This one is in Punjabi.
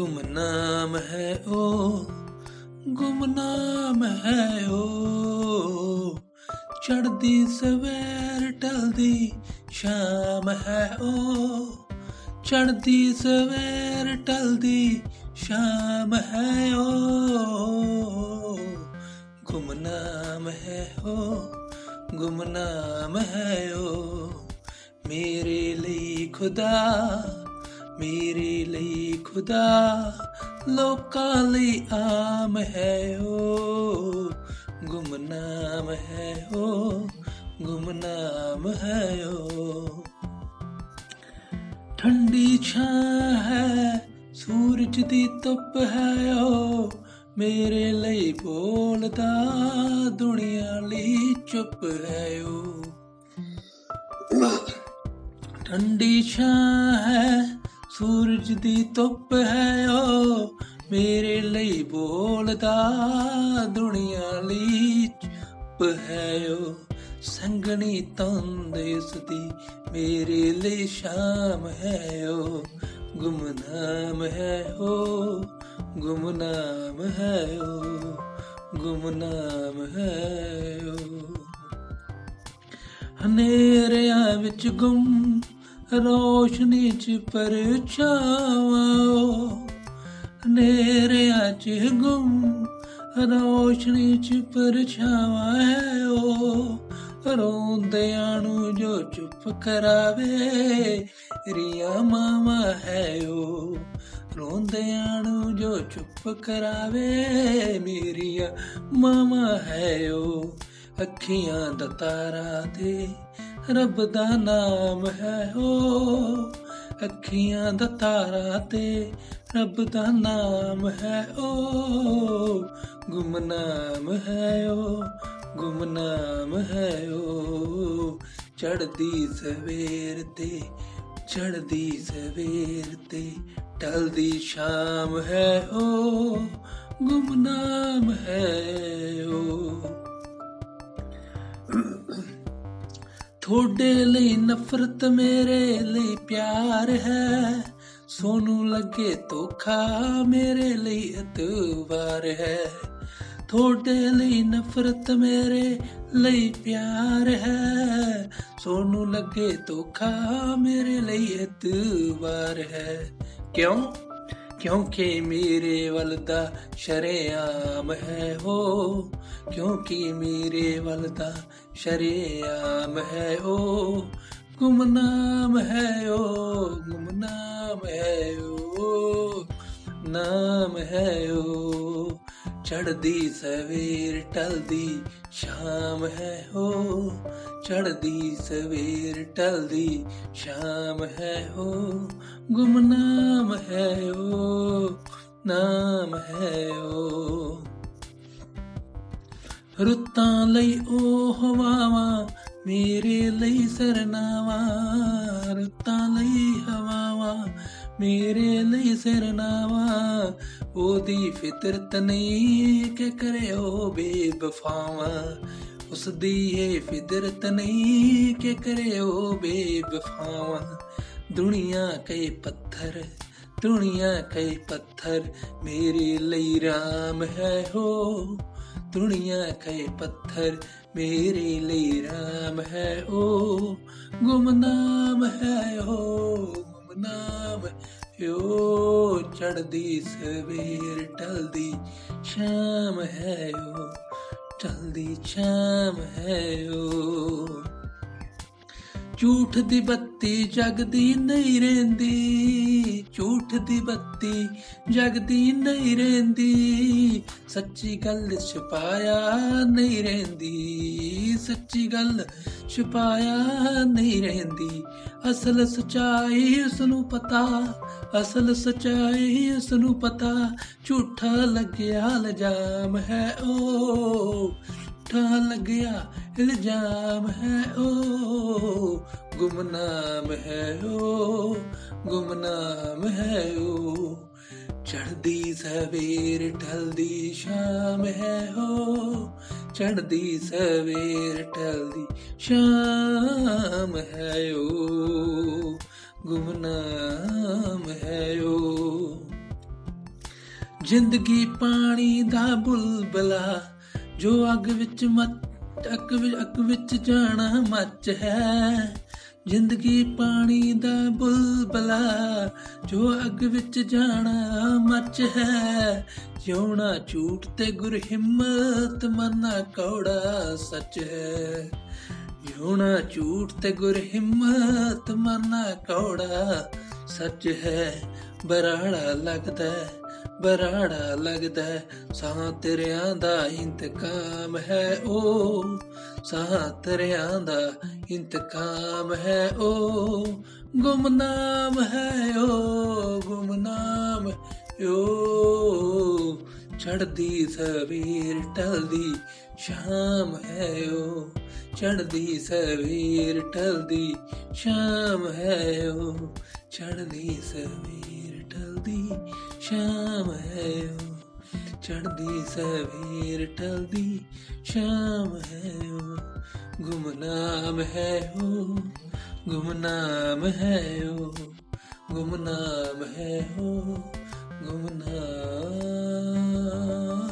ਗੁਮਨਾਮ ਹੈ ਉਹ ਗੁਮਨਾਮ ਹੈ ਉਹ ਚੜਦੀ ਸਵੇਰ ਟਲਦੀ ਸ਼ਾਮ ਹੈ ਉਹ ਚੜਦੀ ਸਵੇਰ ਟਲਦੀ ਸ਼ਾਮ ਹੈ ਉਹ ਗੁਮਨਾਮ ਹੈ ਉਹ ਗੁਮਨਾਮ ਹੈ ਉਹ ਮੇਰੇ ਲਈ ਖੁਦਾ ਮੇਰੇ ਲਈ ਖੁਦਾ ਲੋਕਾਂ ਲਈ ਆਮ ਹੈ ਉਹ ਗੁਮਨਾਮ ਹੈ ਉਹ ਗੁਮਨਾਮ ਹੈ ਉਹ ਠੰਡੀ ਛਾਂ ਹੈ ਸੂਰਜ ਦੀ ਧੁੱਪ ਹੈ ਉਹ ਮੇਰੇ ਲਈ ਬੋਲਦਾ ਦੁਨੀਆ ਲਈ ਚੁੱਪ ਹੈ ਉਹ ਠੰਡੀ ਛਾਂ ਹੈ ਸੂਰਜ ਦੀ ਧੁੱਪ ਹੈ ਉਹ ਮੇਰੇ ਲਈ ਬੋਲਦਾ, ਦੁਨੀਆ ਲਈ ਚੁੱਪ ਹੈ ਉਹ। ਸੰਗਣੀ ਤੰਦ ਇਸ ਦੀ ਮੇਰੇ ਲਈ ਸ਼ਾਮ ਹੈ ਉਹ। ਗੁਮਨਾਮ ਹੈ ਉਹ, ਗੁਮਨਾਮ ਹੈ ਉਹ, ਗੁਮਨਾਮ ਹੈ ਉਹ। ਹਨੇਰਿਆਂ ਵਿੱਚ ਗੁੰਮ ਰੋਸ਼ਨੀ ਚ ਪਰਛਾਵਾਂ। ਹਨੇਰਿਆਂ ਚ ਗੁੰਮ, ਰੋਸ਼ਨੀ ਚ ਪਰਛਾਵਾਂ ਹੈ ਉਹ। ਰੋਂਦਿਆਂ ਨੂੰ ਜੋ ਚੁੱਪ ਕਰਾਵੇ, ਰੀਆ ਮਾਮਾ ਹੈ ਉਹ। ਰੋਂਦਿਆਂ ਨੂੰ ਜੋ ਚੁੱਪ ਕਰਾਵੇ, ਮੇਰੀਆ ਮਾਮਾ ਹੈ ਉਹ। ਅੱਖੀਆਂ ਦਾ ਤਾਰਾ ਤੇ ਰੱਬ ਦਾ ਨਾਮ ਹੈ ਉਹ ਅੱਖੀਆਂ ਦਾ ਤਾਰਾ ਤੇ ਰੱਬ ਦਾ ਨਾਮ ਹੈ ਉਹ ਗੁਮਨਾਮ ਹੈ ਉਹ ਗੁਮਨਾਮ ਹੈ ਉਹ ਚੜਦੀ ਸਵੇਰ ਤੇ ਚੜਦੀ ਸਵੇਰ ਤੇ ਟਲਦੀ ਸ਼ਾਮ ਹੈ ਉਹ ਗੁਮਨਾਮ ਹੈ ਉਹ ਥੋੜੇ ਲਈ ਨਫ਼ਰਤ ਮੇਰੇ ਲਈ ਪਿਆਰ ਹੈ। ਸੋਨੂੰ ਲੱਗੇ ਧੋਖਾ ਮੇਰੇ ਲਈ ਇਤਵਾਰ ਹੈ। ਥੋੜੇ ਲਈ ਨਫ਼ਰਤ ਮੇਰੇ ਲਈ ਪਿਆਰ ਹੈ। ਸੋਨੂੰ ਲੱਗੇ ਧੋਖਾ ਮੇਰੇ ਲਈ ਇਤਵਾਰ ਹੈ। ਕਿਉਂ? ਕਿਉਂਕਿ ਮੇਰੇ ਵੱਲ ਦਾ ਸ਼ਰਿਆਮ ਹੈ ਹੋ ਕਿਉਂਕਿ ਮੇਰੇ ਵੱਲ ਦਾ ਸ਼ਰਿਆਮ ਹੈ ਉਹ ਗੁਮਨਾਮ ਹੈ ਉਹ ਗੁਮਨਾਮ ਹੈ ਉਹ ਨਾਮ ਹੈ ਉਹ ਚੜਦੀ ਸਵੇਰ ਟਲਦੀ, ਸ਼ਾਮ ਹੈ ਹੋ। ਚੜਦੀ ਸਵੇਰ ਟਲਦੀ, ਸ਼ਾਮ ਹੈ ਹੋ। ਗੁਮਨਾਮ ਹੈ ਉਹ ਨਾਮ ਹੈ ਉਹ ਰੁੱਤਾਂ ਲਈ ਉਹ ਹਵਾਵਾਂ, ਮੇਰੇ ਲਈ ਸਰਨਾਵਾਂ। ਰੁੱਤਾਂ ਲਈ ਹਵਾਵਾਂ, ਮੇਰੇ ਲਈ ਸਰਨਾਵਾਂ। ਉਹਦੀ ਫਿਤਰਤ ਨਹੀਂ ਕਿ ਕਰਿਓ ਬੇਵਫਾਵਾਂ। ਉਸ ਦੀ ਇਹ ਫਿਤਰਤ ਨਹੀਂ ਕਿ ਕਰਿਓ ਬੇਵਫਾਵਾਂ। ਦੁਨੀਆ ਕਈ ਪੱਥਰ, ਦੁਨੀਆ ਕਈ ਪੱਥਰ, ਮੇਰੇ ਲਈ ਰਾਮ ਹੈ ਹੋ। ਦੁਨੀਆ ਕਈ ਪੱਥਰ, ਮੇਰੇ ਲਈ ਰਾਮ ਹੈ ਉਹ ਗੁਮਨਾਮ ਹੈ ਉਹ ਗੁਮਨਾਮ ਓ ਚੜਦੀ ਸਵੇਰ ਟਲਦੀ ਸ਼ਾਮ ਹੈ ਉਹ ਟਲਦੀ ਸ਼ਾਮ ਹੈ ਓ। ਝੂਠ ਦੀ ਬੱਤੀ ਜਗਦੀ ਨਹੀਂ ਰਹਿੰਦੀ। ਝੂਠ ਦੀ ਬੱਤੀ ਜਗਦੀ ਨਹੀਂ ਰਹਿੰਦੀ। ਸੱਚੀ ਗੱਲ ਛੁਪਾਇਆ ਨਹੀਂ ਰਹਿੰਦੀ। ਸੱਚੀ ਗੱਲ ਛੁਪਾਇਆ ਨਹੀਂ ਰਹਿੰਦੀ। ਅਸਲ ਸਚਾਈ ਉਸ ਨੂੰ ਪਤਾ, ਅਸਲ ਸਚਾਈ ਉਸ ਨੂੰ ਪਤਾ। ਝੂਠਾ ਲੱਗਿਆ ਲਜਾਮ ਹੈ ਉਹ। ਝੂਠਾ ਲੱਗਿਆ, ਇਲਜ਼ਾਮ ਹੈ ਉਹ ਗੁਮਨਾਮ ਹੈ ਉਹ ਗੁਮਨਾਮ ਹੈ ਉਹ ਚੜਦੀ ਸਵੇਰ, ਢਲਦੀ ਸ਼ਾਮ ਹੈ ਹੋ ਚੜਦੀ ਸਵੇਰ, ਢਲਦੀ ਸ਼ਾਮ ਹੈ ਓ। ਗੁਮਨਾਮ ਹੈ ਓ। ਜ਼ਿੰਦਗੀ ਪਾਣੀ ਦਾ ਬੁਲਬਲਾ ਜੋ ਅੱਗ ਵਿੱਚ ਮੱਚ ਅੱਗ ਵਿੱਚ ਅੱਗ ਵਿੱਚ ਜਾਣਾ ਮੱਚ ਹੈ। ਜ਼ਿੰਦਗੀ ਪਾਣੀ ਦਾ ਬੁਲਬਲਾ ਜੋ ਅੱਗ ਵਿੱਚ ਜਾਣਾ ਮੱਚ ਹੈ। ਜਿਉਣਾ ਝੂਠ ਤੇ ਗੁਰ ਹਿੰਮਤ ਮਰਨਾ ਕੌੜਾ ਸੱਚ ਹੈ। ਜਿਉਣਾ ਝੂਠ ਤੇ ਗੁਰ ਹਿੰਮਤ ਮਰਨਾ ਕੌੜਾ ਸੱਚ ਹੈ। ਬਰਾੜਾ ਲੱਗਦਾ ਹੈ, ਬਰਾੜਾ ਲੱਗਦਾ ਹੈ, ਸਾਹ ਤੇਰਿਆਂ ਦਾ ਇੰਤਕਾਮ ਹੈ ਉਹ ਸਾਹ ਤੇਰਿਆਂ ਦਾ ਇੰਤਕਾਮ ਹੈ ਉਹ ਗੁਮਨਾਮ ਹੈ ਉਹ ਗੁਮਨਾਮ ਓ। ਚੜਦੀ ਸਵੇਰ ਟਲਦੀ ਸ਼ਾਮ ਹੈ ਉਹ ਚੜਦੀ ਸਵੇਰ ਟਲਦੀ ਸ਼ਾਮ ਹੈ ਉਹ ਚੜਦੀ ਸਵੇਰ ਟਲਦੀ, ਸ਼ਾਮ ਹੈ ਉਹ। ਚੜਦੀ ਸਵੇਰ ਟਲਦੀ, ਸ਼ਾਮ ਹੈ ਉਹ। ਗੁਮਨਾਮ ਹੈ ਉਹ, ਗੁਮਨਾਮ ਹੈ ਉਹ। ਗੁਮਨਾਮ ਹੈ ਉਹ, ਗੁਮਨਾਮ।